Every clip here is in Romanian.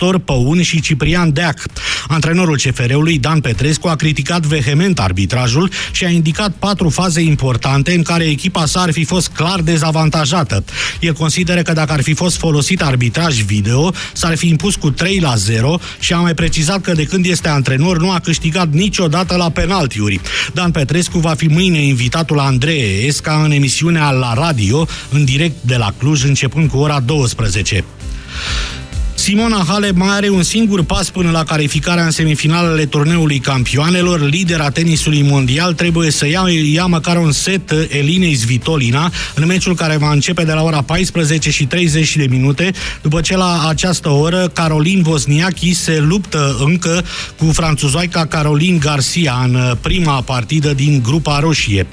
Nestor Păun și Ciprian Deac. Antrenorul CFR-ului, Dan Petrescu, a criticat vehement arbitrajul și a indicat patru faze importante în care echipa sa ar fi fost clar dezavantajată. El consideră că dacă ar fi fost folosit arbitraj video, s-ar fi impus cu 3 la 0 și a mai precizat că de când este antrenor nu a câștigat niciodată la penaltiuri. Dan Petrescu va fi mâine invitatul Andrei Esca în emisiunea la radio, în direct de la Cluj, începând cu ora 12. Simona Halep mai are un singur pas până la calificarea în semifinalele turneului campioanelor. Lidera tenisului mondial trebuie să ia, ia măcar un set Elinei Svitolina în meciul care va începe de la ora 14 și 30 de minute, după ce la această oră Caroline Wozniacki se luptă încă cu franțuzoica Caroline Garcia în prima partidă din grupa roșie.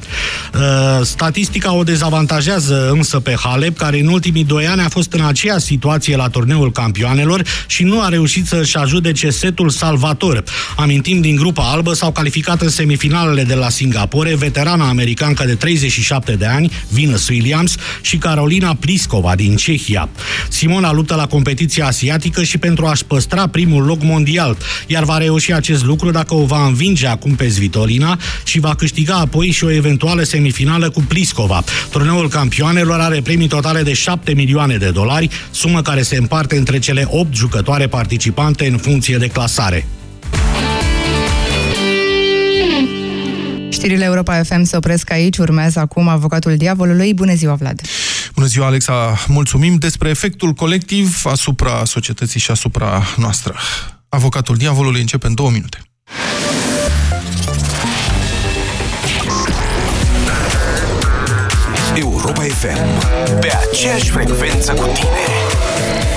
Uh, statistica o dezavantajează însă pe Halep, care în ultimii doi ani a fost în aceeași situație la turneul campioanelor campioanelor și nu a reușit să-și ajudece setul salvator. Amintim, din grupa albă s-au calificat în semifinalele de la Singapore veterana americancă de 37 de ani, Venus Williams, și Carolina Pliskova din Cehia. Simona luptă la competiția asiatică și pentru a-și păstra primul loc mondial, iar va reuși acest lucru dacă o va învinge acum pe Svitolina și va câștiga apoi și o eventuală semifinală cu Pliskova. Turneul campioanelor are premii totale de 7 milioane de dolari, sumă care se împarte între cele 8 jucătoare participante în funcție de clasare. Știrile Europa FM se opresc aici, urmează acum avocatul diavolului. Bună ziua, Vlad! Bună ziua, Alexa! Mulțumim despre efectul colectiv asupra societății și asupra noastră. Avocatul diavolului începe în două minute. Europa FM, pe aceeași frecvență cu tine.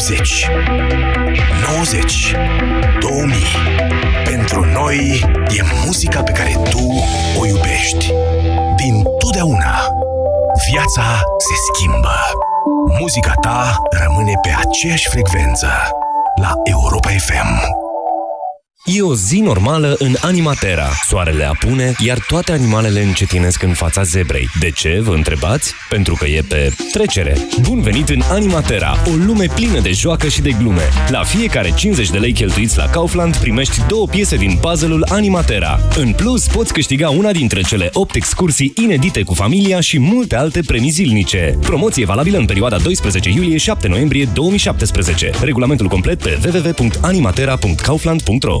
80, 90, 2000. Pentru noi e muzica pe care tu o iubești. Din totdeauna, viața se schimbă. Muzica ta rămâne pe aceeași frecvență la Europa FM. E o zi normală în Animatera. Soarele apune, iar toate animalele încetinesc în fața zebrei. De ce, vă întrebați? Pentru că e pe trecere. Bun venit în Animatera, o lume plină de joacă și de glume. La fiecare 50 de lei cheltuiți la Kaufland primești două piese din puzzle-ul Animatera. În plus, poți câștiga una dintre cele 8 excursii inedite cu familia și multe alte premii zilnice. Promoție valabilă în perioada 12 iulie-7 noiembrie 2017. Regulamentul complet pe www.animatera.kaufland.ro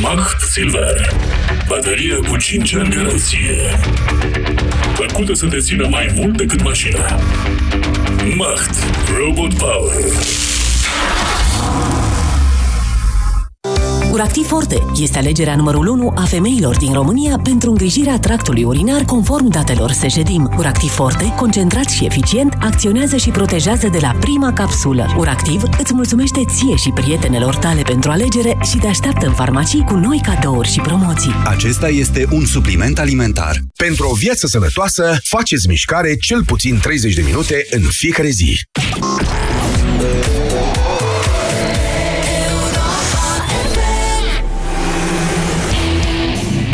Macht Silver. Baterie cu 5 ani garanție. Făcută să dețină mai mult decât mașina. Macht Robot Power. Uractiv Forte este alegerea numărul 1 a femeilor din România pentru îngrijirea tractului urinar conform datelor Sejedim. Uractiv Forte, concentrat și eficient, acționează și protejează de la prima capsulă. Uractiv îți mulțumește ție și prietenelor tale pentru alegere și te așteaptă în farmacii cu noi cadouri și promoții. Acesta este un supliment alimentar. Pentru o viață sănătoasă, faceți mișcare cel puțin 30 de minute în fiecare zi.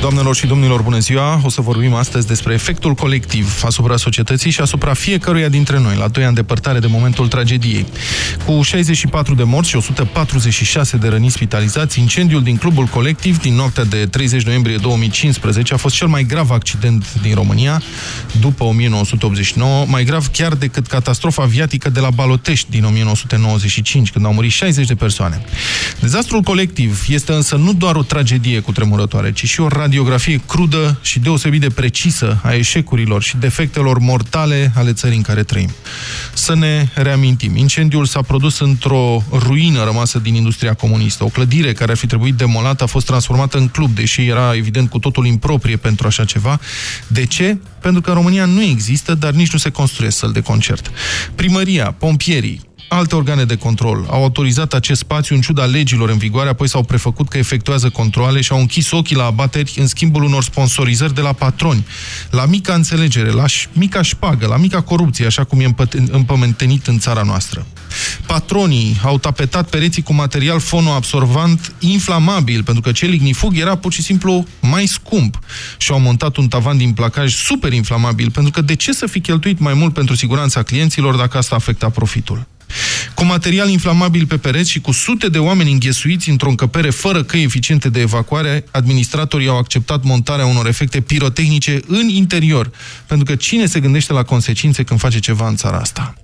Doamnelor și domnilor, bună ziua! O să vorbim astăzi despre efectul colectiv asupra societății și asupra fiecăruia dintre noi, la 2 ani depărtare de momentul tragediei. Cu 64 de morți și 146 de răniți spitalizați, incendiul din clubul colectiv din noaptea de 30 noiembrie 2015 a fost cel mai grav accident din România după 1989, mai grav chiar decât catastrofa aviatică de la Balotești din 1995, când au murit 60 de persoane. Dezastrul colectiv este însă nu doar o tragedie cu tremurătoare, ci și o radiografie crudă și deosebit de precisă a eșecurilor și defectelor mortale ale țării în care trăim. Să ne reamintim, incendiul s-a produs într-o ruină rămasă din industria comunistă. O clădire care ar fi trebuit demolată a fost transformată în club, deși era evident cu totul improprie pentru așa ceva. De ce? Pentru că în România nu există, dar nici nu se construiesc săl de concert. Primăria, pompierii, alte organe de control au autorizat acest spațiu în ciuda legilor în vigoare, apoi s-au prefăcut că efectuează controle și au închis ochii la abateri în schimbul unor sponsorizări de la patroni, la mica înțelegere, la mica șpagă, la mica corupție, așa cum e împământenit în țara noastră. Patronii au tapetat pereții cu material fonoabsorbant inflamabil, pentru că cel ignifug era pur și simplu mai scump și au montat un tavan din placaj super inflamabil, pentru că de ce să fi cheltuit mai mult pentru siguranța clienților dacă asta afecta profitul? Cu material inflamabil pe pereți și cu sute de oameni înghesuiți într-o încăpere fără căi eficiente de evacuare, administratorii au acceptat montarea unor efecte pirotehnice în interior. Pentru că cine se gândește la consecințe când face ceva în țara asta?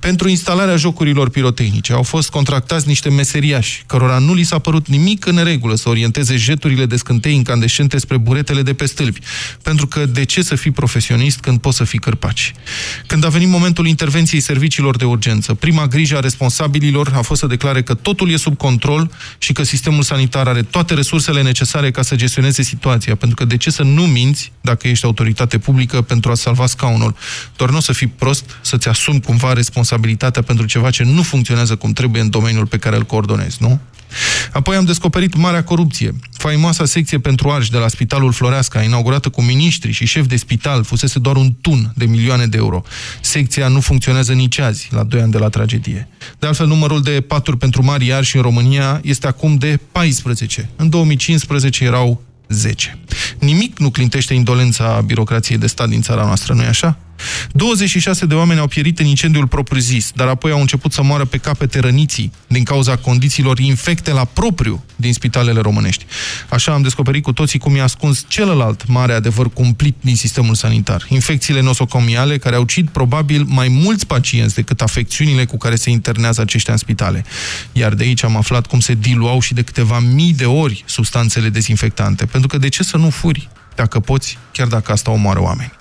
Pentru instalarea jocurilor pirotehnice au fost contractați niște meseriași, cărora nu li s-a părut nimic în regulă să orienteze jeturile de scântei incandescente spre buretele de pe stâlpi. Pentru că de ce să fii profesionist când poți să fii cărpaci? Când a venit momentul intervenției serviciilor de urgență, prima grijă a responsabililor a fost să declare că totul e sub control și că sistemul sanitar are toate resursele necesare ca să gestioneze situația. Pentru că de ce să nu minți dacă ești autoritate publică pentru a salva scaunul? Doar nu o să fii prost să-ți asumi cumva responsabilitatea pentru ceva ce nu funcționează cum trebuie în domeniul pe care îl coordonezi, nu? Apoi am descoperit marea corupție. Faimoasa secție pentru arși de la Spitalul Floreasca, inaugurată cu miniștri și șef de spital, fusese doar un tun de milioane de euro. Secția nu funcționează nici azi, la 2 ani de la tragedie. De altfel, numărul de paturi pentru mari arși în România este acum de 14. În 2015 erau 10. Nimic nu clintește indolența birocrației de stat din țara noastră, nu-i așa? 26 de oameni au pierit în incendiul propriu-zis, dar apoi au început să moară pe capete răniții din cauza condițiilor infecte la propriu din spitalele românești. Așa am descoperit cu toții cum i-a ascuns celălalt mare adevăr cumplit din sistemul sanitar. Infecțiile nosocomiale care au ucid probabil mai mulți pacienți decât afecțiunile cu care se internează aceștia în spitale. Iar de aici am aflat cum se diluau și de câteva mii de ori substanțele dezinfectante. Pentru că de ce să nu furi dacă poți, chiar dacă asta omoară oameni.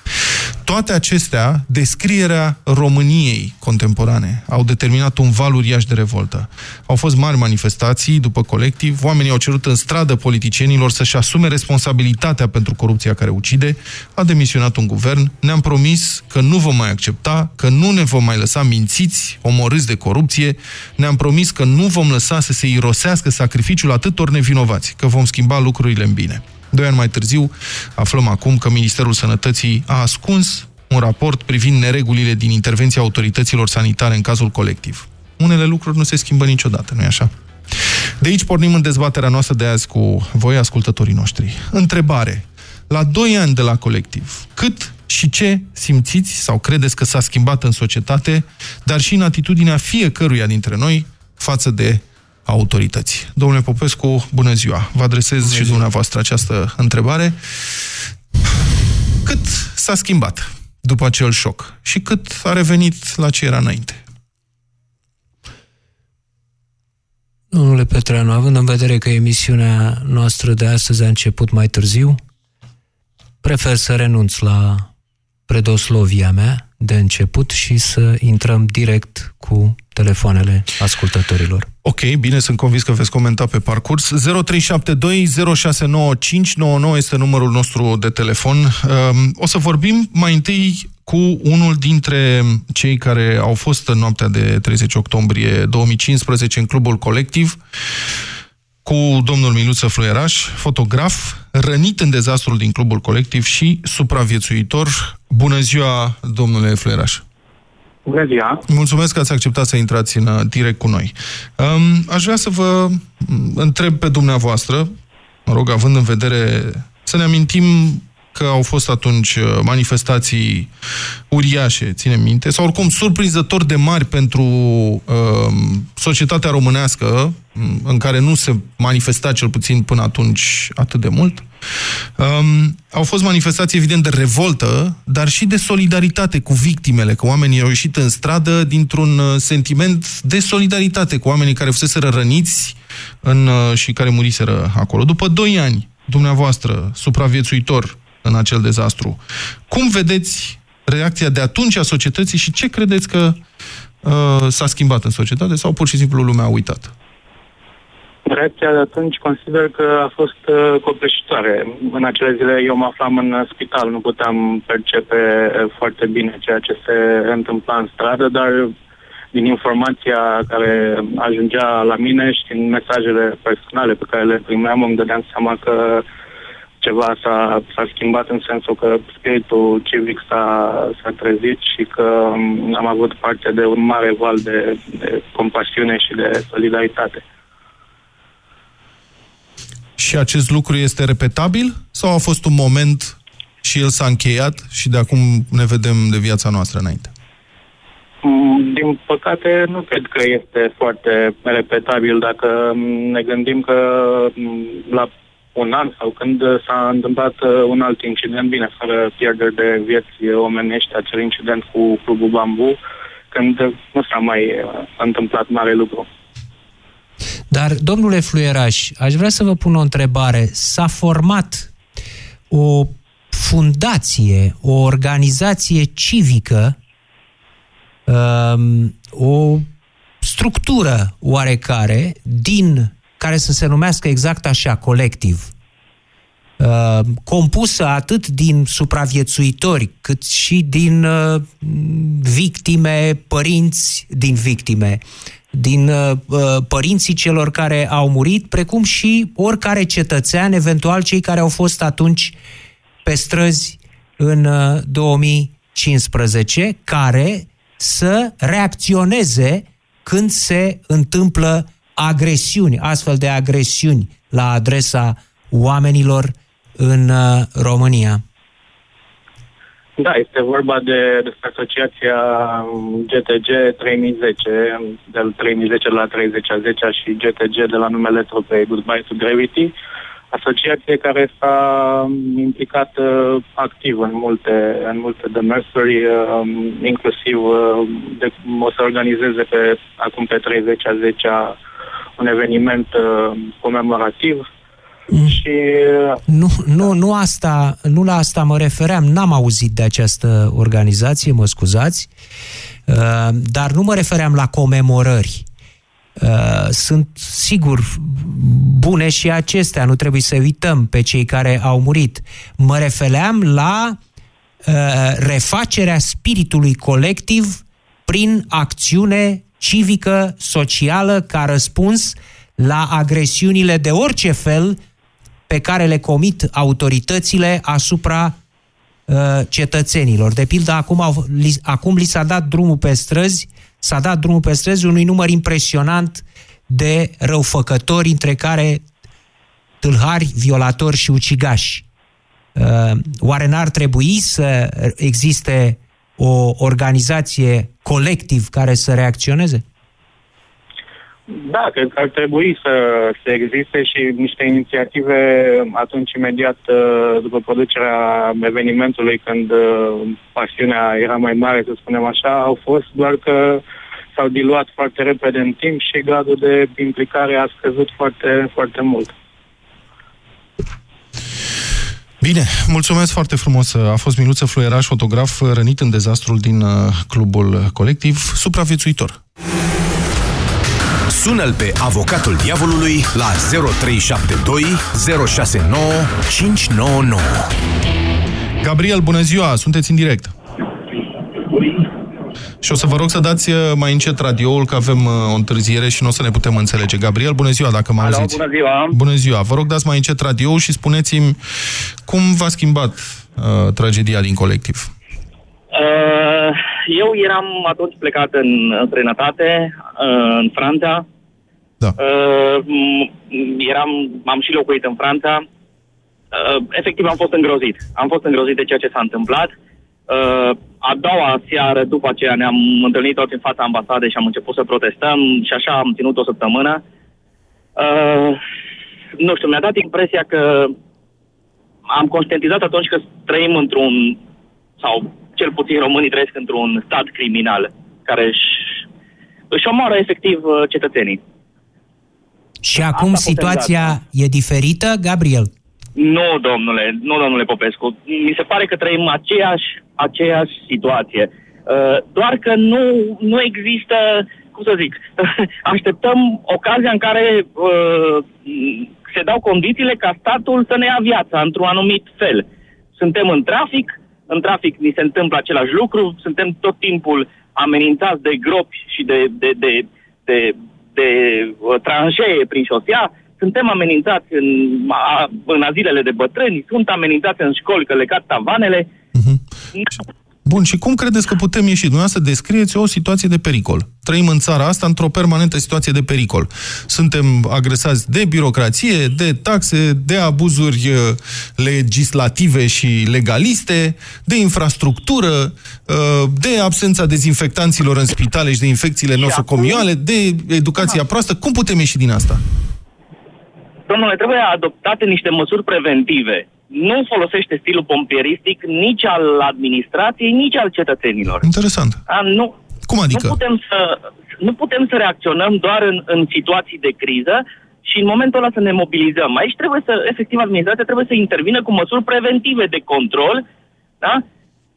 Toate acestea, descrierea României contemporane, au determinat un val uriaș de revoltă. Au fost mari manifestații după colectiv, oamenii au cerut în stradă politicienilor să-și asume responsabilitatea pentru corupția care ucide, a demisionat un guvern, ne-am promis că nu vom mai accepta, că nu ne vom mai lăsa mințiți, omorâți de corupție, ne-am promis că nu vom lăsa să se irosească sacrificiul atâtor nevinovați, că vom schimba lucrurile în bine. Doi ani mai târziu, aflăm acum că Ministerul Sănătății a ascuns un raport privind neregulile din intervenția autorităților sanitare în cazul colectiv. Unele lucruri nu se schimbă niciodată, nu-i așa? De aici pornim în dezbaterea noastră de azi cu voi, ascultătorii noștri. Întrebare. La doi ani de la colectiv, cât și ce simțiți sau credeți că s-a schimbat în societate, dar și în atitudinea fiecăruia dintre noi față de autorități. Domnule Popescu, bună ziua! Vă adresez bună și ziua. dumneavoastră această întrebare. Cât s-a schimbat după acel șoc și cât a revenit la ce era înainte? Domnule Petreanu, având în vedere că emisiunea noastră de astăzi a început mai târziu, prefer să renunț la predoslovia mea de început și să intrăm direct cu telefoanele ascultătorilor. Ok, bine, sunt convins că veți comenta pe parcurs. 0372 069599 este numărul nostru de telefon. Um, o să vorbim mai întâi cu unul dintre cei care au fost în noaptea de 30 octombrie 2015 în clubul colectiv cu domnul Miluță Fluieraș, fotograf, rănit în dezastrul din clubul colectiv și supraviețuitor. Bună ziua, domnule Fluieraș! Bună ziua! Mulțumesc că ați acceptat să intrați în uh, direct cu noi. Um, aș vrea să vă întreb pe dumneavoastră, mă rog, având în vedere Să ne amintim că au fost atunci uh, manifestații uriașe, ținem minte, sau oricum surprinzător de mari pentru uh, societatea românească, în care nu se manifesta cel puțin până atunci atât de mult. Um, au fost manifestații, evident, de revoltă, dar și de solidaritate cu victimele, că oamenii au ieșit în stradă dintr-un uh, sentiment de solidaritate cu oamenii care fuseseră răniți în, uh, și care muriseră acolo. După doi ani, dumneavoastră, supraviețuitor în acel dezastru, cum vedeți reacția de atunci a societății și ce credeți că uh, s-a schimbat în societate sau pur și simplu lumea a uitat? Reacția de atunci consider că a fost uh, copleșitoare. În acele zile eu mă aflam în spital, nu puteam percepe uh, foarte bine ceea ce se întâmpla în stradă, dar din informația care ajungea la mine și din mesajele personale pe care le primeam, îmi dădeam seama că ceva s-a, s-a schimbat în sensul că spiritul civic s-a, s-a trezit și că um, am avut parte de un mare val de, de compasiune și de solidaritate. Și acest lucru este repetabil? Sau a fost un moment și el s-a încheiat și de acum ne vedem de viața noastră înainte? Mm, din păcate, nu cred că este foarte repetabil dacă ne gândim că mm, la un an sau când s-a întâmplat uh, un alt incident, bine, fără pierderi de vieți omenești, acel incident cu Clubul Bambu, când nu s-a mai uh, întâmplat mare lucru. Dar, domnule Fluieraș, aș vrea să vă pun o întrebare. S-a format o fundație, o organizație civică, um, o structură oarecare din care să se numească exact așa, colectiv, uh, compusă atât din supraviețuitori, cât și din uh, victime, părinți din victime, din uh, uh, părinții celor care au murit, precum și oricare cetățean, eventual cei care au fost atunci pe străzi în uh, 2015, care să reacționeze când se întâmplă agresiuni, astfel de agresiuni la adresa oamenilor în uh, România. Da, este vorba de despre asociația GTG 3010, de 3010 la 30 a 10 și GTG de la numele trupei Goodbye to Gravity, asociație care s-a implicat uh, activ în multe, în multe demersuri, uh, inclusiv uh, de, o să organizeze pe, acum pe 30 a 10 un eveniment uh, comemorativ Mm. Și... Nu, nu, nu, asta, nu la asta mă refeream, n-am auzit de această organizație, mă scuzați, uh, dar nu mă refeream la comemorări. Uh, sunt, sigur, bune și acestea, nu trebuie să uităm pe cei care au murit. Mă refeream la uh, refacerea spiritului colectiv prin acțiune civică, socială, ca răspuns la agresiunile de orice fel pe care le comit autoritățile asupra uh, cetățenilor. De pildă, acum, au, li, acum li s-a dat drumul pe străzi, s-a dat drumul pe străzi unui număr impresionant de răufăcători, între care tâlhari, violatori și ucigași. Uh, oare n-ar trebui să existe o organizație colectiv care să reacționeze? Da, cred că ar trebui să, să existe și niște inițiative atunci imediat uh, după producerea evenimentului, când uh, pasiunea era mai mare, să spunem așa, au fost doar că s-au diluat foarte repede în timp și gradul de implicare a scăzut foarte, foarte mult. Bine, mulțumesc foarte frumos. A fost Miluță Fluieraș, fotograf rănit în dezastrul din uh, clubul colectiv, supraviețuitor. Sună-l pe avocatul diavolului la 0372 069 599. Gabriel, bună ziua! Sunteți în direct. Și o să vă rog să dați uh, mai încet radioul, că avem uh, o întârziere și nu o să ne putem înțelege. Gabriel, bună ziua, dacă mă Alo, auziți. bună ziua! Bună ziua! Vă rog, dați mai încet radioul și spuneți-mi cum v-a schimbat uh, tragedia din colectiv. Uh, eu eram atunci plecat în străinătate, uh, în Franța, da. Uh, eram, am și locuit în Franța. uh, efectiv am fost îngrozit. Am fost îngrozit de ceea ce s-a întâmplat. Uh, a doua seară, după aceea, ne-am întâlnit toți în fața ambasadei și am început să protestăm și așa am ținut o săptămână. Uh, nu știu, mi-a dat impresia că am conștientizat atunci că trăim într-un, sau cel puțin românii trăiesc într-un stat criminal care își, își omoară efectiv uh, cetățenii. Și acum Asta putem situația e diferită, Gabriel? Nu, domnule, nu, domnule Popescu. Mi se pare că trăim aceeași, aceeași situație. Uh, doar că nu, nu există, cum să zic, așteptăm ocazia în care uh, se dau condițiile ca statul să ne ia viața într-un anumit fel. Suntem în trafic, în trafic ni se întâmplă același lucru, suntem tot timpul amenințați de gropi și de, de, de, de, de uh, tranșee prin șosea, suntem amenințați în, a, în azilele de bătrâni, sunt amenințați în școli că le cad tavanele. Bun, și cum credeți că putem ieși? Dumneavoastră descrieți o situație de pericol. Trăim în țara asta într-o permanentă situație de pericol. Suntem agresați de birocrație, de taxe, de abuzuri uh, legislative și legaliste, de infrastructură, uh, de absența dezinfectanților în spitale și de infecțiile nosocomioale, de educația proastă. Cum putem ieși din asta? Domnule, trebuie adoptate niște măsuri preventive. Nu folosește stilul pompieristic nici al administrației, nici al cetățenilor. Interesant. A, nu, Cum adică? Nu putem să, nu putem să reacționăm doar în, în situații de criză și în momentul ăla să ne mobilizăm. Aici trebuie să, efectiv, administrația trebuie să intervină cu măsuri preventive de control, da?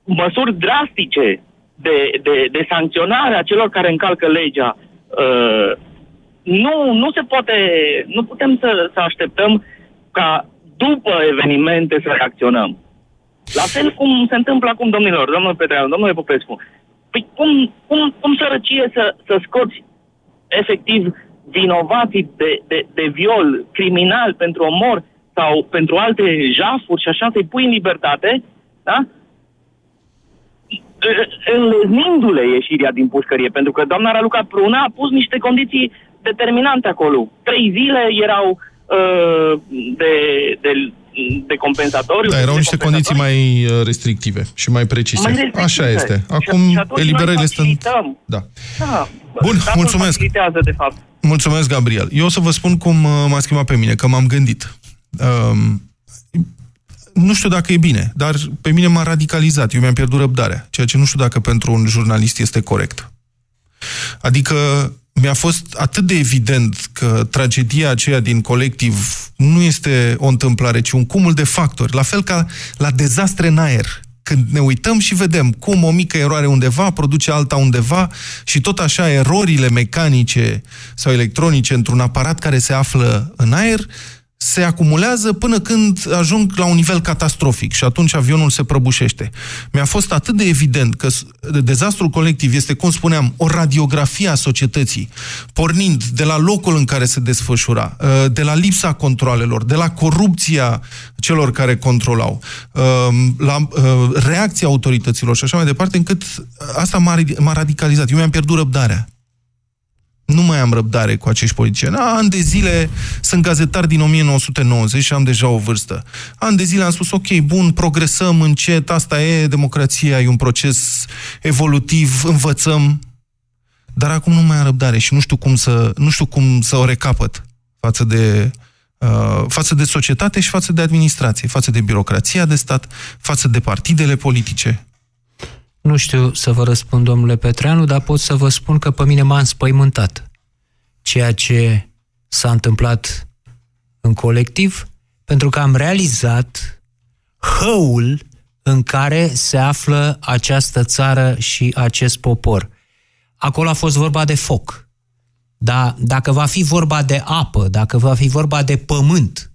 măsuri drastice de, de, de sancționare a celor care încalcă legea. Uh, nu, nu se poate, nu putem să, să așteptăm ca după evenimente să reacționăm. La fel cum se întâmplă acum, domnilor, domnul Petreanu, domnule Popescu. Păi cum, cum, cum sărăcie să, să scoți efectiv vinovații de, de, de viol criminal pentru omor sau pentru alte jafuri și așa să-i pui în libertate, da? înleznindu-le ieșirea din pușcărie, pentru că doamna Raluca Pruna a pus niște condiții determinante acolo. Trei zile erau uh, de, de, de compensatoriu. Da, erau de niște condiții mai uh, restrictive și mai precise. Mai restrictive. Așa este. Și- Acum și atunci eliberările noi sunt... facilităm. Da. Da. Bun, Statul mulțumesc. facilitează, de fapt. Mulțumesc, Gabriel. Eu o să vă spun cum uh, m-a schimbat pe mine, că m-am gândit. Um, nu știu dacă e bine, dar pe mine m-a radicalizat. Eu mi-am pierdut răbdarea, ceea ce nu știu dacă pentru un jurnalist este corect. Adică mi-a fost atât de evident că tragedia aceea din colectiv nu este o întâmplare, ci un cumul de factori. La fel ca la dezastre în aer. Când ne uităm și vedem cum o mică eroare undeva produce alta undeva și tot așa erorile mecanice sau electronice într-un aparat care se află în aer se acumulează până când ajung la un nivel catastrofic și atunci avionul se prăbușește. Mi-a fost atât de evident că s- dezastrul colectiv este, cum spuneam, o radiografie a societății, pornind de la locul în care se desfășura, uh, de la lipsa controlelor, de la corupția celor care controlau, uh, la uh, reacția autorităților și așa mai departe, încât asta m-a m-a radicalizat. Eu mi-am pierdut răbdarea. Nu mai am răbdare cu acești politicieni. Ani de zile sunt gazetar din 1990 și am deja o vârstă. Ani de zile am spus, ok, bun, progresăm încet, asta e, democrația e un proces evolutiv, învățăm. Dar acum nu mai am răbdare și nu știu cum să, nu știu cum să o recapăt față de, uh, față de societate și față de administrație, față de birocrația de stat, față de partidele politice. Nu știu să vă răspund, domnule Petreanu, dar pot să vă spun că pe mine m-a înspăimântat ceea ce s-a întâmplat în colectiv, pentru că am realizat hăul în care se află această țară și acest popor. Acolo a fost vorba de foc. Dar dacă va fi vorba de apă, dacă va fi vorba de pământ,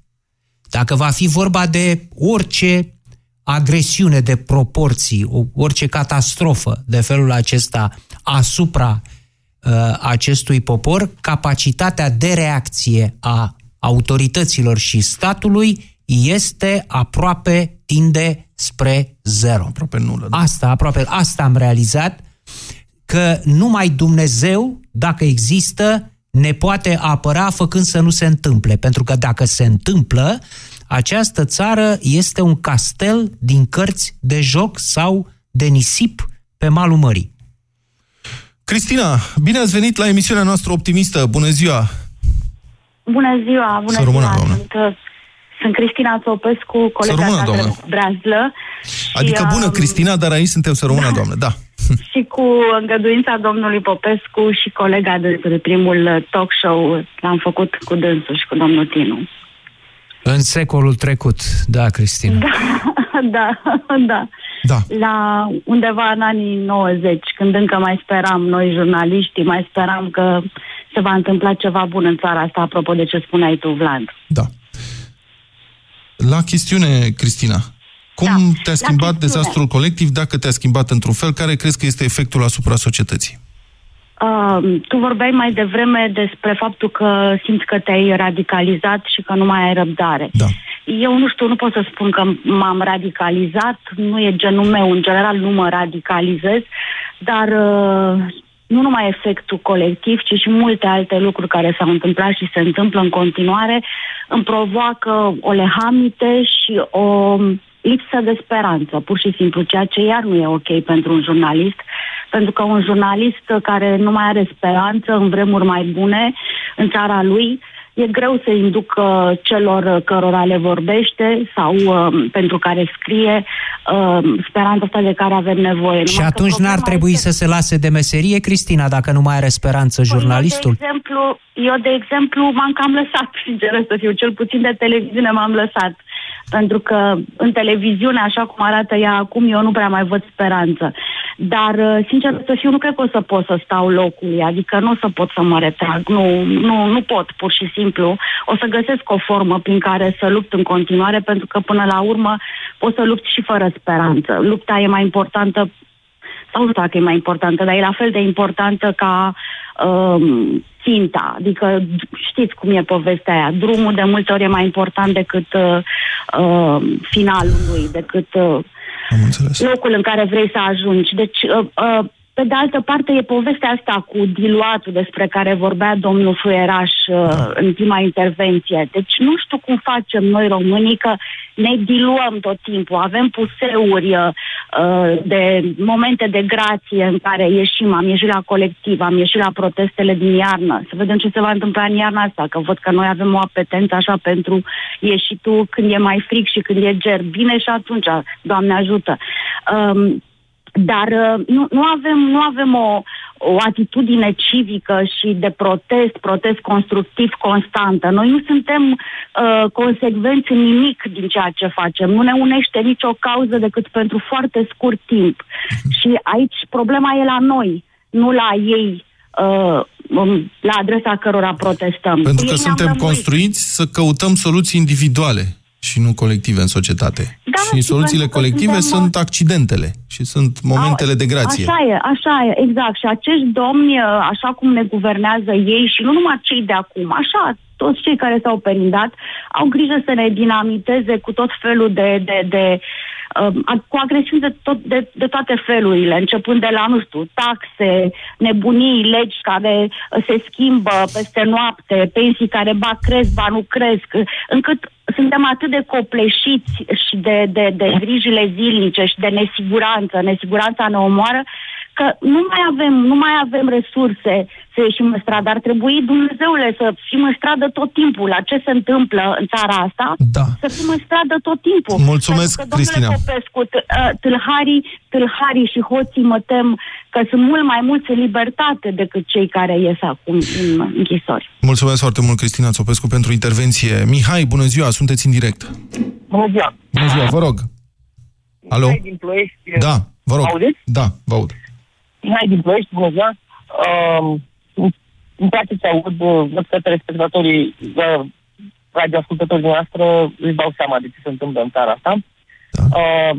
dacă va fi vorba de orice agresiune de proporții, o- orice catastrofă de felul acesta asupra uh, acestui popor, capacitatea de reacție a autorităților și statului este aproape tinde spre zero. Aproape nulă. Da? Asta, aproape, asta am realizat, că numai Dumnezeu, dacă există, ne poate apăra făcând să nu se întâmple. Pentru că dacă se întâmplă, Această țară este un castel din cărți de joc sau de nisip pe malul mării. Cristina, bine ați venit la emisiunea noastră optimistă. Bună ziua! Bună ziua, bună Să rămână, ziua. doamnă. Sunt, uh, sunt Cristina Țopescu, colega rămână, ta de doamnă. Brazlă. Adică bună, um, Cristina, dar aici suntem să rămână, doamnă. Da. Și cu îngăduința domnului Popescu și colega de, de primul uh, talk show l-am făcut cu dânsul și cu domnul Tinu. În secolul trecut, da, Cristina. Da, da, da. Da. La undeva în anii 90, când încă mai speram noi jurnaliștii, mai speram că se va întâmpla ceva bun în țara asta, apropo de ce spuneai tu, Vlad. La chestiune, Cristina, cum te-a schimbat chestiune. dezastrul colectiv, dacă te-a schimbat într-un fel, care crezi că este efectul asupra societății? Uh, tu vorbeai mai devreme despre faptul că simți că te-ai radicalizat și că nu mai ai răbdare. Da. Eu nu știu, nu pot să spun că m-am radicalizat, nu e genul meu, în general nu mă radicalizez, dar uh, nu numai efectul colectiv, ci și multe alte lucruri care s-au întâmplat și se întâmplă în continuare îmi provoacă o lehamite și o lipsă de speranță, pur și simplu, ceea ce iar nu e ok pentru un jurnalist, pentru că un jurnalist care nu mai are speranță în vremuri mai bune în țara lui, e greu să inducă celor cărora le vorbește sau uh, pentru care scrie uh, speranța asta de care avem nevoie. Și Numai că atunci n-ar problema trebui este- să se lase de meserie, Cristina, dacă nu mai are speranță Păi, jurnalistul? Eu, de exemplu, eu, de exemplu, m-am cam lăsat, sincer să fiu, cel puțin de televiziune m-am lăsat. Pentru că în televiziune, așa cum arată ea acum, eu nu prea mai văd speranță. Dar, uh, sincer să fiu, nu cred că o să pot să stau locului, adică nu o să pot să mă retrag, nu, nu, nu pot, pur și simplu. O să găsesc o formă prin care să lupt în continuare, pentru că până la urmă pot să lupt și fără speranță. Lupta e mai importantă sau nu știu dacă e mai importantă, dar e la fel de importantă ca um, ținta. Adică știți cum e povestea aia. Drumul de multe ori e mai important decât uh, uh, finalul lui, decât uh, locul în care vrei să ajungi. Deci, uh, uh, pe de altă parte, e povestea asta cu diluatul despre care vorbea domnul Fluieraș uh, în prima intervenție. Deci nu știu cum facem noi românii că ne diluăm tot timpul. Avem puseuri uh, uh, de momente de grație în care ieșim. Am ieșit la colectiv, am ieșit la protestele din iarnă. Să vedem ce se va întâmpla în iarna asta, că văd că noi avem o apetență așa pentru ieșitul când e mai frig și când e ger. Bine și atunci, Doamne ajută. Um, dar uh, nu, nu avem, nu avem o, o atitudine civică și de protest, protest constructiv constantă. Noi nu suntem uh, consecvenți în nimic din ceea ce facem. Nu ne unește nicio cauză decât pentru foarte scurt timp. Și aici problema e la noi, nu la ei. Uh, um, la adresa cărora protestăm. Pentru Cu că ei ne-am suntem lămurit. construiți să căutăm soluții individuale și nu colective în societate. Da, și și soluțiile pentru că colective suntem, sunt accidentele și sunt momentele de grație. Așa e, așa e, exact. Și acești domni, uh, așa cum ne guvernează ei și nu numai cei de acum, așa, toți cei care s-au perindat, au grijă să ne dinamiteze cu tot felul de, de, de uh, cu agresiuni de, tot, de, de toate felurile, începând de la, nu știu, taxe, nebunii, legi care uh, se schimbă peste noapte, pensii care ba cresc, ba nu cresc, uh, încât suntem atât de copleșiți și de, de, de grijile zilnice și de nesiguranță, nesiguranța ne omoară, că nu mai avem, nu mai avem resurse să ieșim în stradă. Ar trebui, Dumnezeule, să fim în stradă tot timpul. La ce se întâmplă în țara asta? Da. Să fim în stradă tot timpul. Mulțumesc, Pentru că, domnule Cristina. Popescu, t- uh, tâlharii, tâlharii și hoții mă tem că sunt mult mai mulți în libertate decât cei care ies acum în închisori. Mulțumesc foarte mult, Cristina Țopescu, pentru intervenție. Mihai, bună ziua, sunteți în direct. Bună ziua! Bună ziua, vă rog. Alo? Mihai din Ploiești. Da, vă rog. Auziți? Da, vă aud. Mihai din Ploiești, bună ziua! Uh, îmi place să aud, uh, văd că telespectatorii, uh, radioascultătorii noastre își dau seama de ce se întâmplă în țara asta. Da. Uh,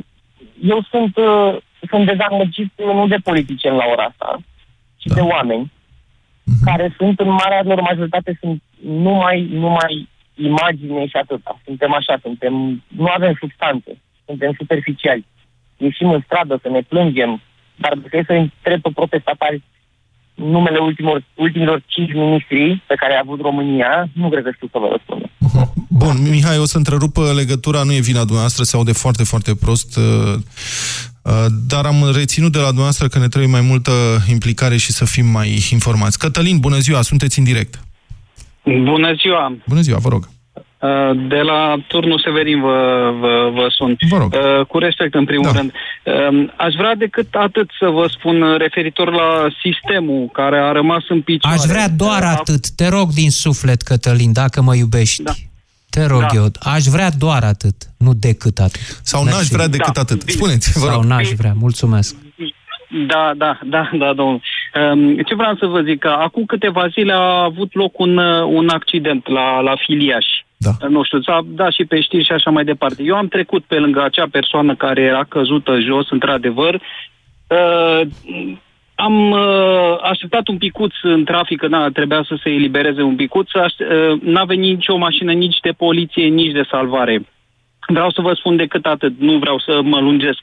eu sunt, uh, sunt dezamăgit uh, nu de politicieni la ora asta, ci da. de oameni Mhm. care sunt în marea lor majoritate sunt numai, numai imagine și atâta. Suntem așa, suntem, nu avem substanțe, suntem superficiali. Ieșim în stradă să ne plângem, dar dacă e să întreb pe protestatari numele ultimor, ultimilor cinci ministri pe care a avut România, nu cred că știu să vă răspund. Bun, Mihai, o să întrerup legătura, nu e vina dumneavoastră, se aude foarte, foarte prost, uh, uh, dar am reținut de la dumneavoastră că ne trebuie mai multă implicare și să fim mai informați. Cătălin, bună ziua, sunteți în direct. Bună ziua! Bună ziua, vă rog. Uh, De la turnul Severin vă, vă, vă sun. Vă rog. Uh, Cu respect, în primul Da. rând. Um, Aș vrea decât atât să vă spun uh, referitor la sistemul care a rămas în picioare. Aș vrea doar Uh, atât. Te rog din suflet, Cătălin, dacă mă iubești. Te rog Da. eu. Aș vrea doar atât, nu decât atât. Sau n-aș vrea decât Da. atât. Spuneți, vă Sau rog. n-aș vrea. Mulțumesc. Da, da, da, da, domnul. Um, Ce vreau să vă zic, că acum câteva zile a avut loc un, uh, un accident la, la Filiaș. Da. Nu știu, s-a dat și pe știri și așa mai departe. Eu am trecut pe lângă acea persoană care era căzută jos, într-adevăr. Uh, am uh, așteptat un picuț în trafic, că na, trebuia să se elibereze un picuț. Aș- Uh, n-a venit nicio mașină nici de poliție, nici de salvare. Vreau să vă spun decât atât, nu vreau să mă lungesc.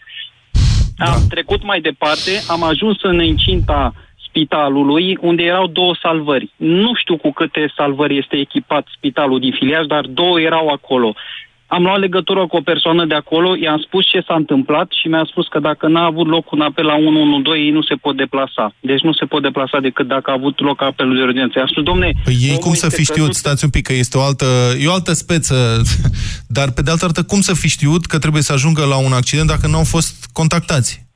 Am trecut mai departe, am ajuns în incinta spitalului, unde erau două salvări. Nu știu cu câte salvări este echipat spitalul din Filiaș, dar două erau acolo. Am luat legătură cu o persoană de acolo, i-am spus ce s-a întâmplat și mi-a spus că dacă n-a avut loc un apel la 112, ei nu se pot deplasa. Deci nu se pot deplasa decât dacă a avut loc apelul de urgență. I-am spus, domne, Păi ei omul cum să este fi știut, căzut stați un pic, că este o altă, e o altă speță, dar pe de altă parte, cum să fi știut că trebuie să ajungă la un accident dacă nu au fost contactați?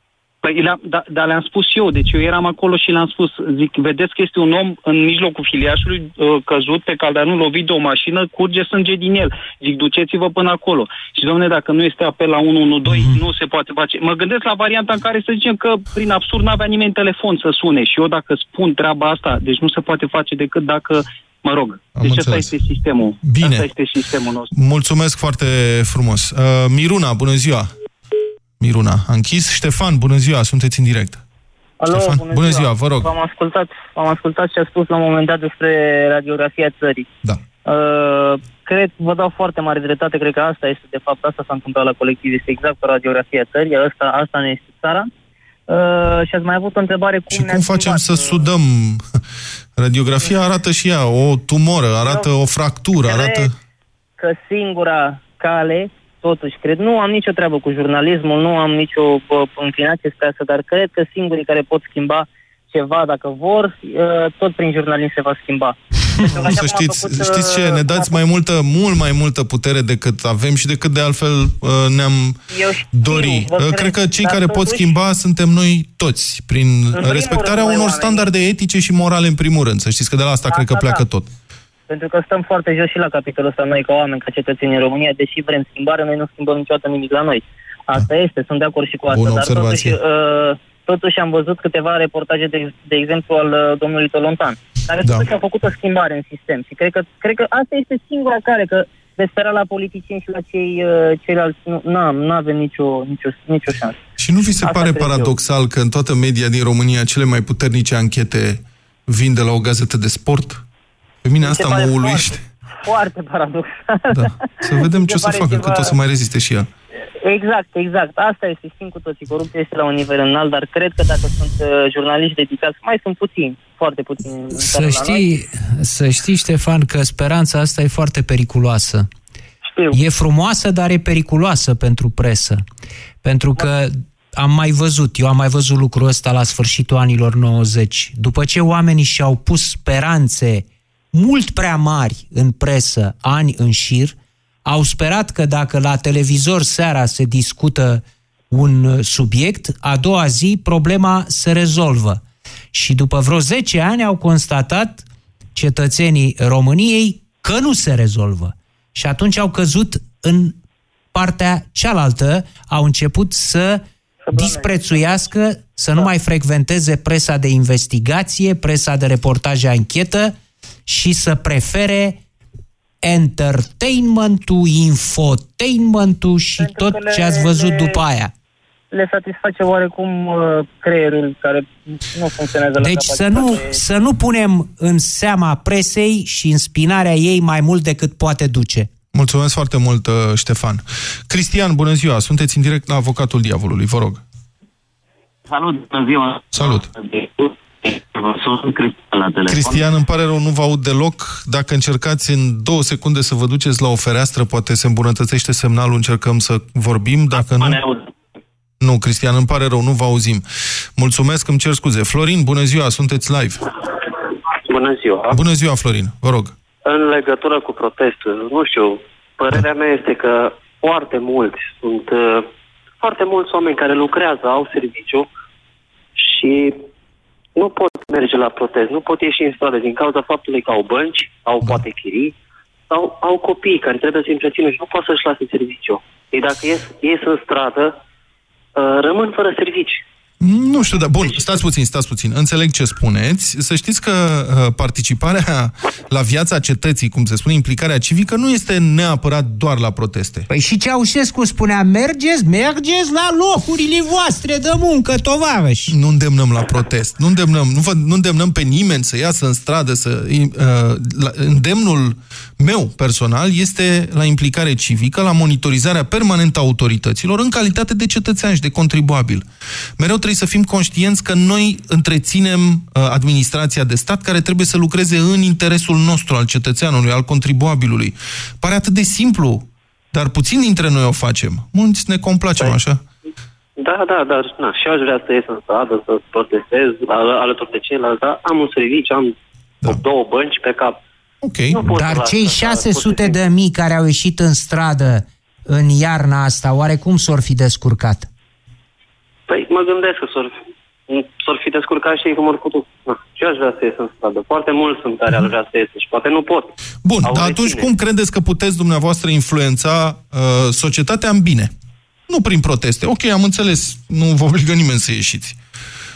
Păi, le-am, da, dar le-am spus eu, deci eu eram acolo și le-am spus, zic, vedeți că este un om în mijlocul filiașului uh, căzut pe caldanul, lovit de o mașină, curge sânge din el. Zic, duceți-vă până acolo. Și, domne, dacă nu este apel la 112, Mhm. nu se poate face. Mă gândesc la varianta în care să zicem că, prin absurd, n-avea nimeni telefon să sune. Și eu, dacă spun treaba asta, deci nu se poate face decât dacă, mă rog, Am deci asta înțeles. este sistemul. Bine. Asta este sistemul nostru. Mulțumesc foarte frumos. Uh, Miruna, bună ziua! Miruna, a închis. Ștefan, bună ziua, sunteți în direct. Alo, Ștefan, bună, bună ziua, vă rog. V-am ascultat, v-am ascultat ce a spus la un moment dat despre radiografia țării. Da. Uh, cred, vă dau foarte mare dreptate, cred că asta este, de fapt, asta s-a întâmplat la colectiv, este exact o radiografia țării, asta, asta ne este țara. Uh, și ați mai avut o întrebare cum Și ne-a cum facem schimbat, să sudăm? Radiografia arată și ea o tumoră, arată o fractură, Cred arată... că singura cale, totuși, cred, nu am nicio treabă cu jurnalismul, nu am nicio bă, înclinație spre asta, dar cred că singurii care pot schimba ceva, dacă vor, uh, tot prin jurnalism se va schimba. Pentru că Nu, așa să cum a știți, făcut, știți ce, uh, ne dați mai multă, mult mai multă putere decât avem și decât de altfel uh, ne-am Eu știu, dori. vă Uh, cred, Cred că cei dar care pot totuși- schimba suntem noi toți, prin primul respectarea rând, noi unor oamenii. standarde etice și morale în primul rând. Să știți că de la asta cred că Asta pleacă da. tot. Pentru că stăm foarte jos și la capitolul ăsta noi ca oameni, ca cetățeni în România, deși vrem schimbare, noi nu schimbăm niciodată nimic la noi. Asta este, sunt de acord și cu asta. Bună dar totuși, observație. uh, totuși am văzut câteva reportaje, de, de exemplu, al uh, domnului Tolontan, care Da. da. totuși au făcut o schimbare în sistem. Și cred că, cred că asta este singura care, că de spera la politicieni și la cei uh, ceilalți, nu n-am, n-avem nicio, nicio, nicio șansă. Și nu vi se Asta pare cred eu. paradoxal că în toată media din România cele mai puternice anchete vin de la o gazetă de sport? Pe mine Mi se asta pare mă uluiește. Foarte, foarte paradoxal. Da. Să vedem Mi ce o se să pare facă, ceva- cât o să mai reziste și ea. Exact, exact. Asta este, știm cu toții. Corupția este la un nivel înalt, dar cred că dacă sunt uh, jurnaliști dedicați, mai sunt puțini, foarte puțini. în țară Să la noi. știi, să știi, Ștefan, că speranța asta e foarte periculoasă. Știu. E frumoasă, dar e periculoasă pentru presă. Pentru că am mai văzut, eu am mai văzut lucrul ăsta la sfârșitul anilor 90. După ce oamenii și-au pus speranțe mult prea mari în presă, ani în șir, au sperat că dacă la televizor seara se discută un uh, subiect, a doua zi problema se rezolvă. Și după vreo 10 ani au constatat cetățenii României că nu se rezolvă. Și atunci au căzut în partea cealaltă, au început să disprețuiască, să nu mai frecventeze presa de investigație, presa de reportaje anchetă și să prefere entertainment-ul, infotainment-ul și Pentru tot că le- ce ați văzut le- după aia. Le satisface oarecum uh, creierul care nu funcționează la Deci să capacitate. nu, să nu punem în seama presei și în spinarea ei mai mult decât poate duce. Mulțumesc foarte mult, uh, Ștefan. Cristian, bună ziua, sunteți în direct la Avocatul Diavolului, vă rog. Salut, bună ziua! Salut. Sunt Cristian la telefon. Cristian, îmi pare rău, nu vă aud deloc. Dacă încercați în două secunde să vă duceți la o fereastră, poate se îmbunătățește semnalul, încercăm să vorbim. Dacă nu... Nu, Cristian, îmi pare rău, nu vă auzim. Mulțumesc, îmi cer scuze. Florin, bună ziua, sunteți live. Bună ziua. Bună ziua, Florin, vă rog. În legătură cu protestul, nu știu, părerea mea este că foarte mulți sunt uh, foarte mulți oameni care lucrează, au serviciu și nu pot merge la protest, nu pot ieși în stradă din cauza faptului că au bănci, au Da. poate chirii, sau au copii care trebuie să-i întrețină și nu pot să-și lase serviciu. Ei dacă ies, ies în stradă, uh, rămân fără servici. Nu știu, dar bun, stați puțin, stați puțin. Înțeleg ce spuneți. Să știți că uh, participarea la viața cetății, cum se spune, implicarea civică, nu este neapărat doar la proteste. Păi și Ceaușescu spunea, mergeți, mergeți la locurile voastre de muncă, tovarăși. Nu îndemnăm la protest. Nu îndemnăm, nu, vă, nu îndemnăm pe nimeni să iasă în stradă. Să, uh, la, îndemnul meu personal este la implicare civică, la monitorizarea permanentă a autorităților în calitate de cetățean și de contribuabil. Mereu trebuie să fim conștienți că noi întreținem uh, administrația de stat care trebuie să lucreze în interesul nostru, al cetățeanului, al contribuabilului. Pare atât de simplu, dar puțin dintre noi o facem. Mulți ne complacem așa. Da, da, dar na, și aș vrea să ies în stradă, să protestez al- alături de ceilalți, dar am un serviciu, am da. două bănci pe cap. Okay. Nu pot să Dar las cei așa, 600 de mii care au ieșit în stradă în iarna asta, oare cum s-or fi descurcat? Păi mă gândesc că s-or, s-or fi descurcat și ei cum ar putut. Na, și eu aș vrea să ies în stradă. Foarte mulți sunt care ar vrea să ies și poate nu pot. Bun, Au dar reține. atunci cum credeți că puteți dumneavoastră influența uh, societatea în bine? Nu prin proteste. Ok, am înțeles, nu vă obligă nimeni să ieșiți.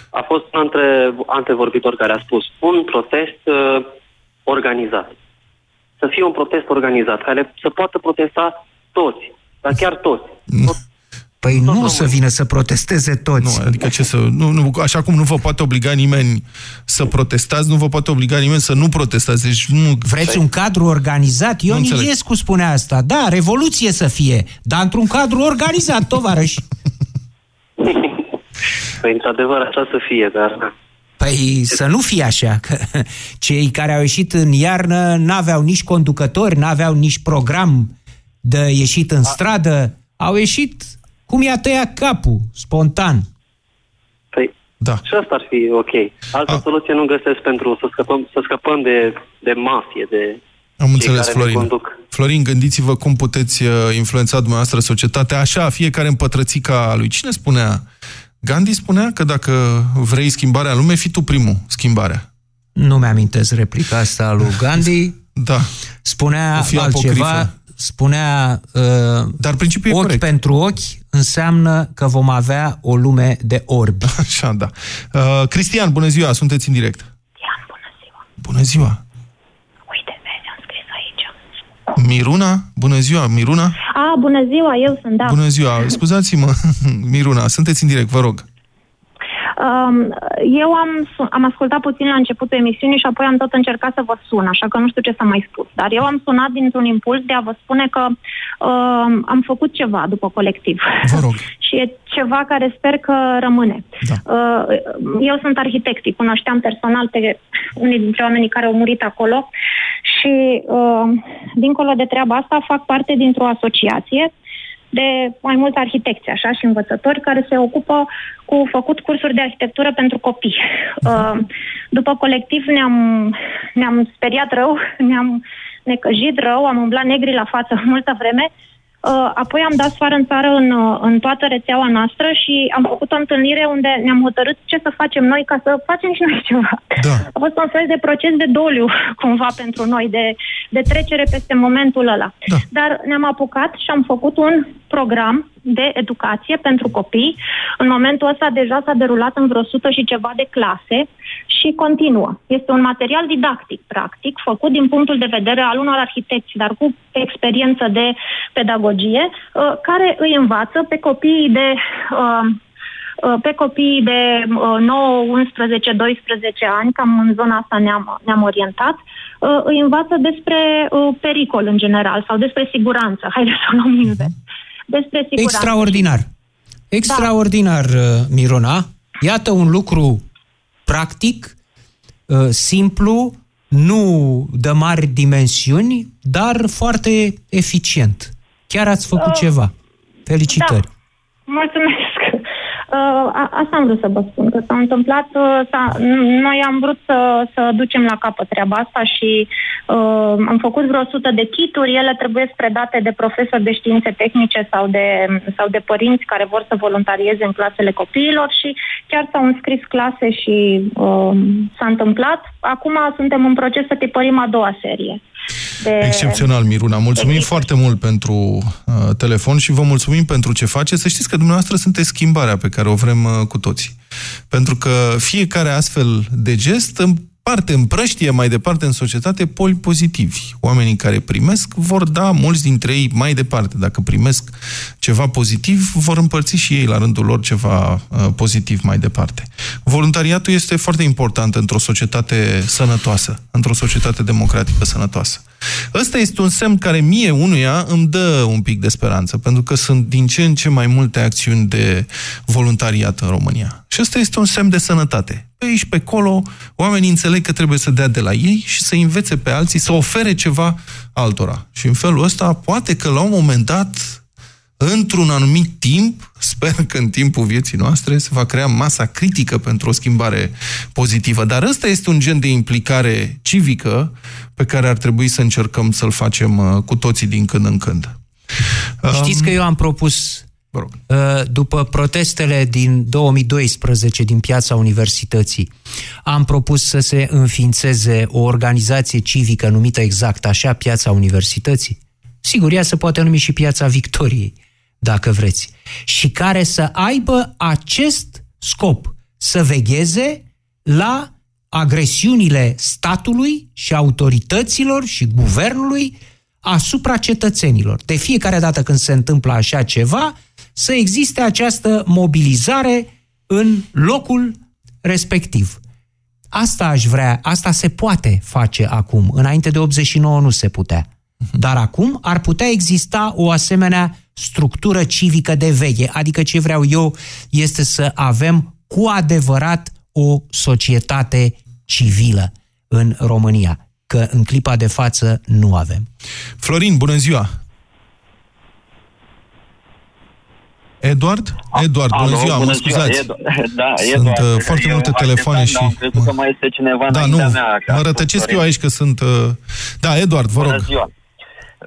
A fost un între, antevorbitor care a spus un protest uh, organizat. Să fie un protest organizat, care să poată protesta toți, dar chiar toți. Păi nu o să vină să protesteze toți. Nu, adică ce să... Nu, nu, așa cum nu vă poate obliga nimeni să protestați, nu vă poate obliga nimeni să nu protestați. Deci nu... Vreți un cadru organizat? Ion înțeleg. Iliescu spunea asta. Da, revoluție să fie, dar într-un cadru organizat, tovarăși. Păi, într-adevăr, așa să fie, dar... na. Păi să nu fie așa, că cei care au ieșit în iarnă n-aveau nici conducători, n-aveau nici program de ieșit în stradă, au ieșit cum i-a tăiat capul, spontan. Păi, da. și asta ar fi ok. Altă A. soluție nu găsesc pentru să scăpăm, să scăpăm de, de mafie, de Am cei înțeles, care ne Florin. conduc. Florin, gândiți-vă cum puteți uh, influența dumneavoastră societatea așa, fiecare în pătrățica lui. Cine spunea? Gandhi spunea că dacă vrei schimbarea în lume, fii tu primul schimbarea. Nu mi-amintesc replica asta a lui Gandhi. Da. Spunea O fi altceva, apocrifă. spunea uh, Dar principiul e ochi corect. pentru ochi înseamnă că vom avea o lume de orbi. Așa, da. Uh, Cristian, bună ziua, sunteți în direct. Bună ziua. Miruna? Bună ziua, Miruna? A, bună ziua, eu sunt, da. Bună ziua, scuzați-mă, Miruna, sunteți în direct, vă rog. Um, eu am, su- am ascultat puțin la începutul emisiunii și apoi am tot încercat să vă sun, așa că nu știu ce s-a mai spus. Dar eu am sunat dintr-un impuls de a vă spune că um, am făcut ceva după colectiv. Vă rog. și e ceva care sper că rămâne. Da. Uh, eu sunt arhitect, îi cunoșteam personal pe unii dintre oamenii care au murit acolo și uh, dincolo de treaba asta fac parte dintr-o asociație de mai mulți arhitecți, așa, și învățători care se ocupă cu făcut cursuri de arhitectură pentru copii. Uh, după colectiv ne-am, ne-am speriat rău, ne-am necăjit rău, am umblat negri la față multă vreme, Uh, apoi am dat sfoară în țară în, uh, în toată rețeaua noastră și am făcut o întâlnire unde ne-am hotărât ce să facem noi ca să facem și noi ceva. Da. A fost un fel de proces de doliu, cumva, pentru noi, de, de trecere peste momentul ăla. Da. Dar ne-am apucat și am făcut un program de educație pentru copii. În momentul ăsta deja s-a derulat în vreo 100 și ceva de clase și continuă. Este un material didactic, practic, făcut din punctul de vedere al unor arhitecți, dar cu experiență de pedagogie, uh, care îi învață pe copiii de uh, uh, pe copiii de uh, 9, 11, 12 ani, cam în zona asta ne-am, ne-am orientat, uh, îi învață despre uh, pericol în general sau despre siguranță. Haideți să o luăm invers. Despre siguranță. Extraordinar. Extraordinar, da. Mirona. Iată un lucru practic uh, simplu, nu de mari dimensiuni, dar foarte eficient. Chiar ați făcut Uh, ceva. Felicitări. Da. Mulțumesc. Uh, a- asta am vrut să vă spun, că s-a întâmplat, uh, s-a, n- noi am vrut să, să ducem la capăt treaba asta și uh, am făcut vreo 100 de kituri, ele trebuie predate de profesori de științe tehnice sau de, sau de părinți care vor să voluntarieze în clasele copiilor și chiar s-au înscris clase și uh, s-a întâmplat. Acum suntem în proces să tipărim a doua serie. De... Excepțional, Miruna. Mulțumim foarte mult pentru uh, telefon și vă mulțumim pentru ce faceți. Să știți că dumneavoastră sunteți schimbarea pe care o vrem uh, cu toții. Pentru că fiecare astfel de gest împarte, împrăștie mai departe în societate poli pozitivi. Oamenii care primesc vor da mulți dintre ei mai departe. Dacă primesc ceva pozitiv, vor împărți și ei la rândul lor ceva uh, pozitiv mai departe. Voluntariatul este foarte important într-o societate sănătoasă, într-o societate democratică sănătoasă. Ăsta este un semn care mie unuia îmi dă un pic de speranță, pentru că sunt din ce în ce mai multe acțiuni de voluntariat în România. Și ăsta este un semn de sănătate. Pe aici, pe acolo, oamenii înțeleg că trebuie să dea de la ei și să învețe pe alții, să ofere ceva altora. Și în felul ăsta, poate că la un moment dat, într-un anumit timp, sper că în timpul vieții noastre, se va crea masa critică pentru o schimbare pozitivă. Dar ăsta este un gen de implicare civică pe care ar trebui să încercăm să-l facem uh, cu toții din când în când. Știți că eu am propus, uh, după protestele din 2012 din piața universității, am propus să se înființeze o organizație civică numită exact așa, Piața Universității. Sigur, ea se poate numi și Piața Victoriei, dacă vreți. Și care să aibă acest scop, să vegheze la agresiunile statului și autorităților și guvernului asupra cetățenilor. De fiecare dată când se întâmplă așa ceva, să existe această mobilizare în locul respectiv. Asta aș vrea, asta se poate face acum. Înainte de 89 nu se putea. Dar acum ar putea exista o asemenea structură civică de veche. Adică ce vreau eu este să avem cu adevărat o societate civilă în România. Că în clipa de față nu avem. Florin, bună ziua! Eduard? Eduard, bună Alo, ziua, bună mă ziua, scuzați. Edu- Da, Sunt Eduard, uh, foarte eu multe așteptam, telefoane și... dar Am crezut că mai este cineva Da, înaintea nu, mea. ca mă rătăcesc ascultător. eu aici că sunt... Uh... Da, Eduard, vă Bună rog. ziua.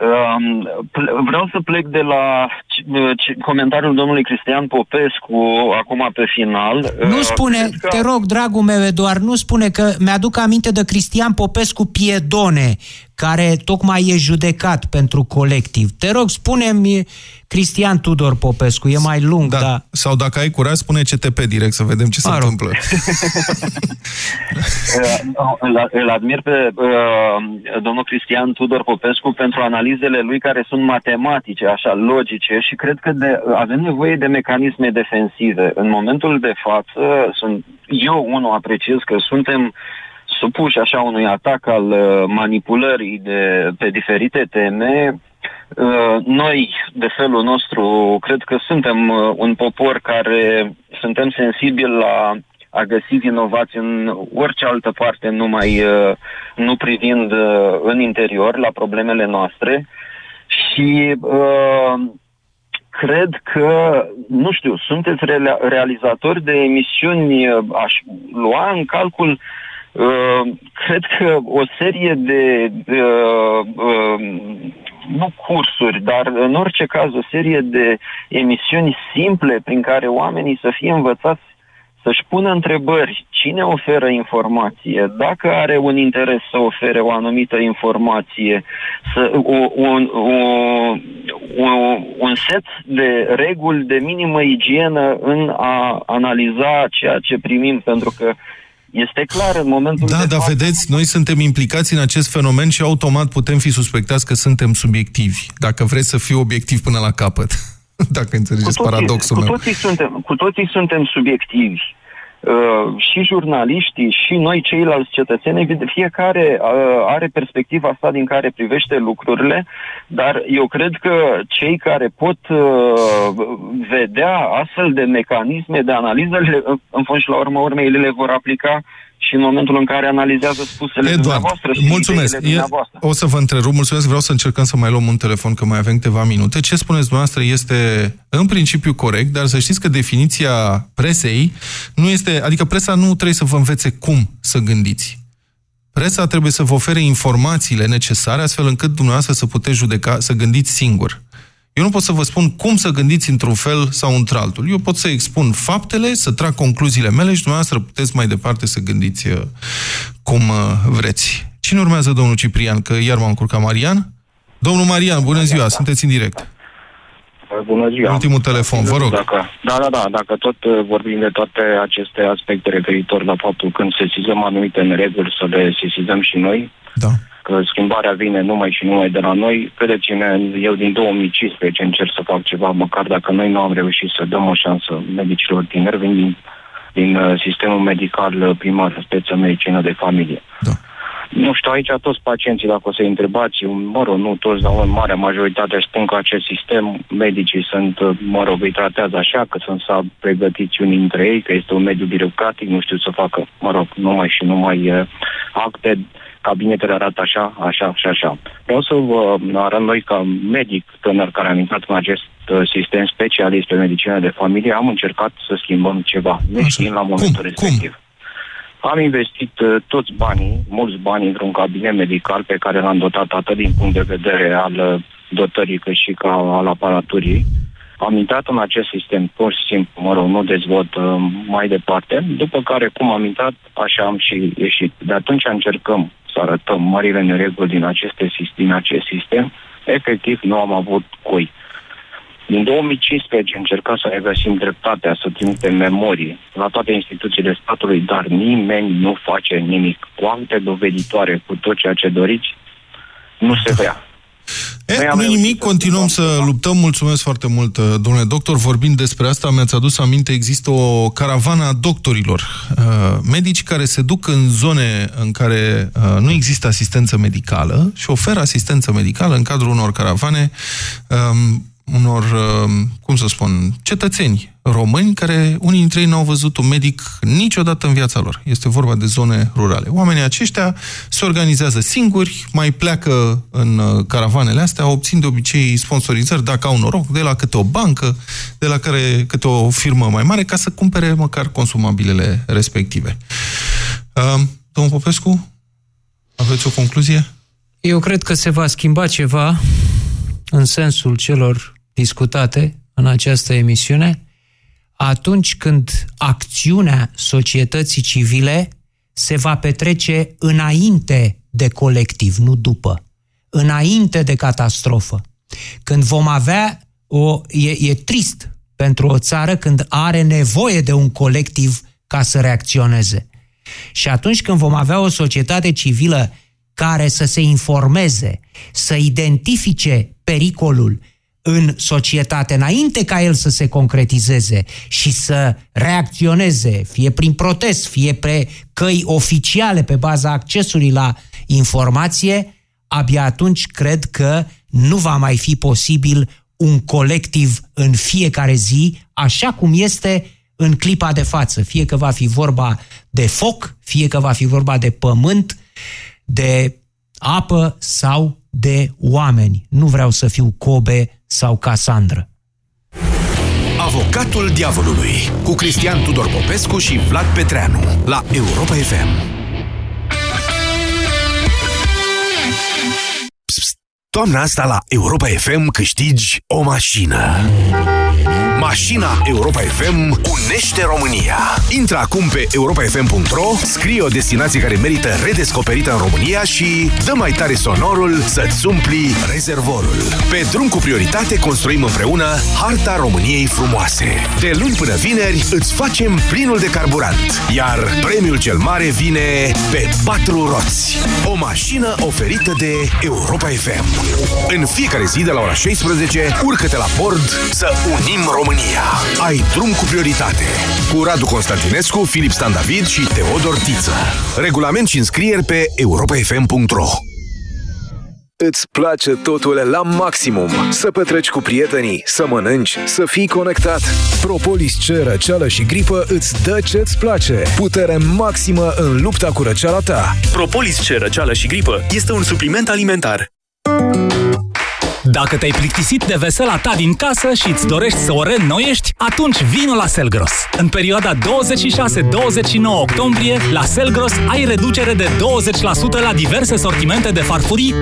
Um, ple- vreau să plec de la c- c- comentariul domnului Cristian Popescu acum pe final. Nu Uh, spune, cred că- te rog, dragul meu Eduard, nu spune că mi-aduc aminte de Cristian Popescu Piedone, care tocmai e judecat pentru colectiv. Te rog, spune-mi Cristian Tudor Popescu, e mai lung, da. da. Sau dacă ai curaj, spune CTP direct să vedem ce se Mă rog. întâmplă. Uh, îl, îl admir pe uh, domnul Cristian Tudor Popescu pentru analizele lui care sunt matematice, așa, logice și cred că de, avem nevoie de mecanisme defensive. În momentul de față, sunt, eu unul apreciez că suntem supuși așa unui atac al uh, manipulării de, pe diferite teme. Uh, Noi, de felul nostru, cred că suntem uh, un popor care suntem sensibili la a găsi vinovați în orice altă parte, numai uh, nu privind uh, în interior la problemele noastre. Și uh, cred că, nu știu, sunteți rea- realizatori de emisiuni, uh, aș lua în calcul Uh, cred că o serie de, uh, uh, nu cursuri, dar în orice caz o serie de emisiuni simple prin care oamenii să fie învățați să-și pună întrebări. Cine oferă informație? Dacă are un interes să ofere o anumită informație, să, o, un, o, o, un set de reguli de minimă igienă în a analiza ceea ce primim, pentru că este clar în momentul Da, de dar față... vedeți, noi suntem implicați în acest fenomen și automat putem fi suspectați că suntem subiectivi. Dacă vreți să fiu obiectiv până la capăt. Dacă înțelegeți cu toții, paradoxul cu meu. toții suntem, cu toții suntem subiectivi. Uh, și jurnaliștii, și noi ceilalți cetățeni, evident, fiecare uh, are perspectiva asta din care privește lucrurile, dar eu cred că cei care pot uh, vedea astfel de mecanisme de analiză, le- în fond și la urmă urmei, ele le vor aplica și în momentul în care analizează spusele Eduard, dumneavoastră și mulțumesc. ideile E, dumneavoastră. o să vă întrerup, mulțumesc, vreau să încercăm să mai luăm un telefon, că mai avem câteva minute. Ce spuneți dumneavoastră este în principiu corect, dar să știți că definiția presei nu este, adică presa nu trebuie să vă învețe cum să gândiți. Presa trebuie să vă ofere informațiile necesare astfel încât dumneavoastră să puteți judeca, să gândiți singur. Eu nu pot să vă spun cum să gândiți într-un fel sau într-altul. Eu pot să expun faptele, să trag concluziile mele și dumneavoastră puteți mai departe să gândiți uh, cum uh, vreți. Cine urmează, domnul Ciprian? Că iar m-am încurcat Marian? Domnul Marian, bună ziua, sunteți în direct. Bună ziua. Ultimul telefon, vă rog. Dacă, da, da, da, dacă tot uh, vorbim de toate aceste aspecte referitor la faptul când sesizăm anumite nereguli, să le sesizăm și noi, da. Că schimbarea vine numai și numai de la noi, credeți-ne, eu din 2015 încerc să fac ceva, măcar dacă noi nu am reușit să dăm o șansă medicilor tineri, vin din, din uh, sistemul medical uh, primar, speță medicină de familie. Da. Nu știu, aici toți pacienții, dacă o să întrebați, mă rog, nu toți, dar în mare majoritate spun că acest sistem, medicii sunt, mă rog, îi tratează așa, că sunt să pregătiți unii dintre ei, că este un mediu birocratic, nu știu să facă, mă rog, numai și numai uh, acte, cabinetele arată așa, așa și așa. Vreau să vă arăt noi ca medic tânăr care am intrat în acest uh, sistem specialist pe medicină de familie, am încercat să schimbăm ceva, nu știind la momentul respectiv. Cum? Am investit uh, toți banii, mulți bani într-un cabinet medical pe care l-am dotat atât din punct de vedere al uh, dotării cât și ca al aparaturii. Am intrat în acest sistem pur și simplu, mă rog, nu dezvot uh, mai departe, după care cum am intrat, așa am și ieșit. De atunci încercăm să arătăm marile nereguli din, aceste, din acest sistem, efectiv nu am avut cui. Din 2015 încerca să regăsim dreptatea, să trimitem memorii la toate instituțiile statului, dar nimeni nu face nimic. Cu acte doveditoare, cu tot ceea ce doriți, nu se vrea. E, nu nimic, continuăm să luptăm. Mulțumesc foarte mult, domnule doctor. Vorbind despre asta, mi-ați adus aminte, există o caravană a doctorilor, uh, medici care se duc în zone în care uh, nu există asistență medicală și oferă asistență medicală în cadrul unor caravane um, unor, cum să spun, cetățeni români care unii dintre ei n-au văzut un medic niciodată în viața lor. Este vorba de zone rurale. Oamenii aceștia se organizează singuri, mai pleacă în caravanele astea, obțin de obicei sponsorizări, dacă au noroc, de la câte o bancă, de la care câte o firmă mai mare, ca să cumpere măcar consumabilele respective. Domnul Popescu, aveți o concluzie? Eu cred că se va schimba ceva în sensul celor discutate în această emisiune, atunci când acțiunea societății civile se va petrece înainte de colectiv, nu după, înainte de catastrofă. Când vom avea o... E, e trist pentru o țară când are nevoie de un colectiv ca să reacționeze. Și atunci când vom avea o societate civilă care să se informeze, să identifice pericolul în societate înainte ca el să se concretizeze și să reacționeze, fie prin protest, fie pe căi oficiale pe baza accesului la informație, abia atunci cred că nu va mai fi posibil un colectiv în fiecare zi, așa cum este în clipa de față. Fie că va fi vorba de foc, fie că va fi vorba de pământ, de apă sau de oameni. Nu vreau să fiu Kobe sau Casandra. Avocatul diavolului cu Cristian Tudor Popescu și Vlad Petreanu la Europa FM. Toamna asta la Europa FM câștigi o mașină. Mașina Europa FM unește România. Intră acum pe europafm.ro, scrie o destinație care merită redescoperită în România și dă mai tare sonorul să-ți umpli rezervorul. Pe drum cu prioritate construim împreună harta României frumoase. De luni până vineri îți facem plinul de carburant, iar premiul cel mare vine pe patru roți. O mașină oferită de Europa FM. În fiecare zi de la ora 16, urcă-te la bord să unim România. România. Ai drum cu prioritate. Cu Radu Constantinescu, Filip Stan David și Teodor Tiță. Regulament și înscrieri pe europafm.ro îți place totul la maximum. Să petreci cu prietenii, să mănânci, să fii conectat. Propolis C, răceală și gripă îți dă ce-ți place. Putere maximă în lupta cu răceala ta. Propolis C, răceală și gripă este un supliment alimentar. Dacă te-ai plictisit de vesela ta din casă și îți dorești să o reînnoiești, atunci vino la Selgros. În perioada 26-29 octombrie, la Selgros ai reducere de 20% la diverse sortimente de farfurii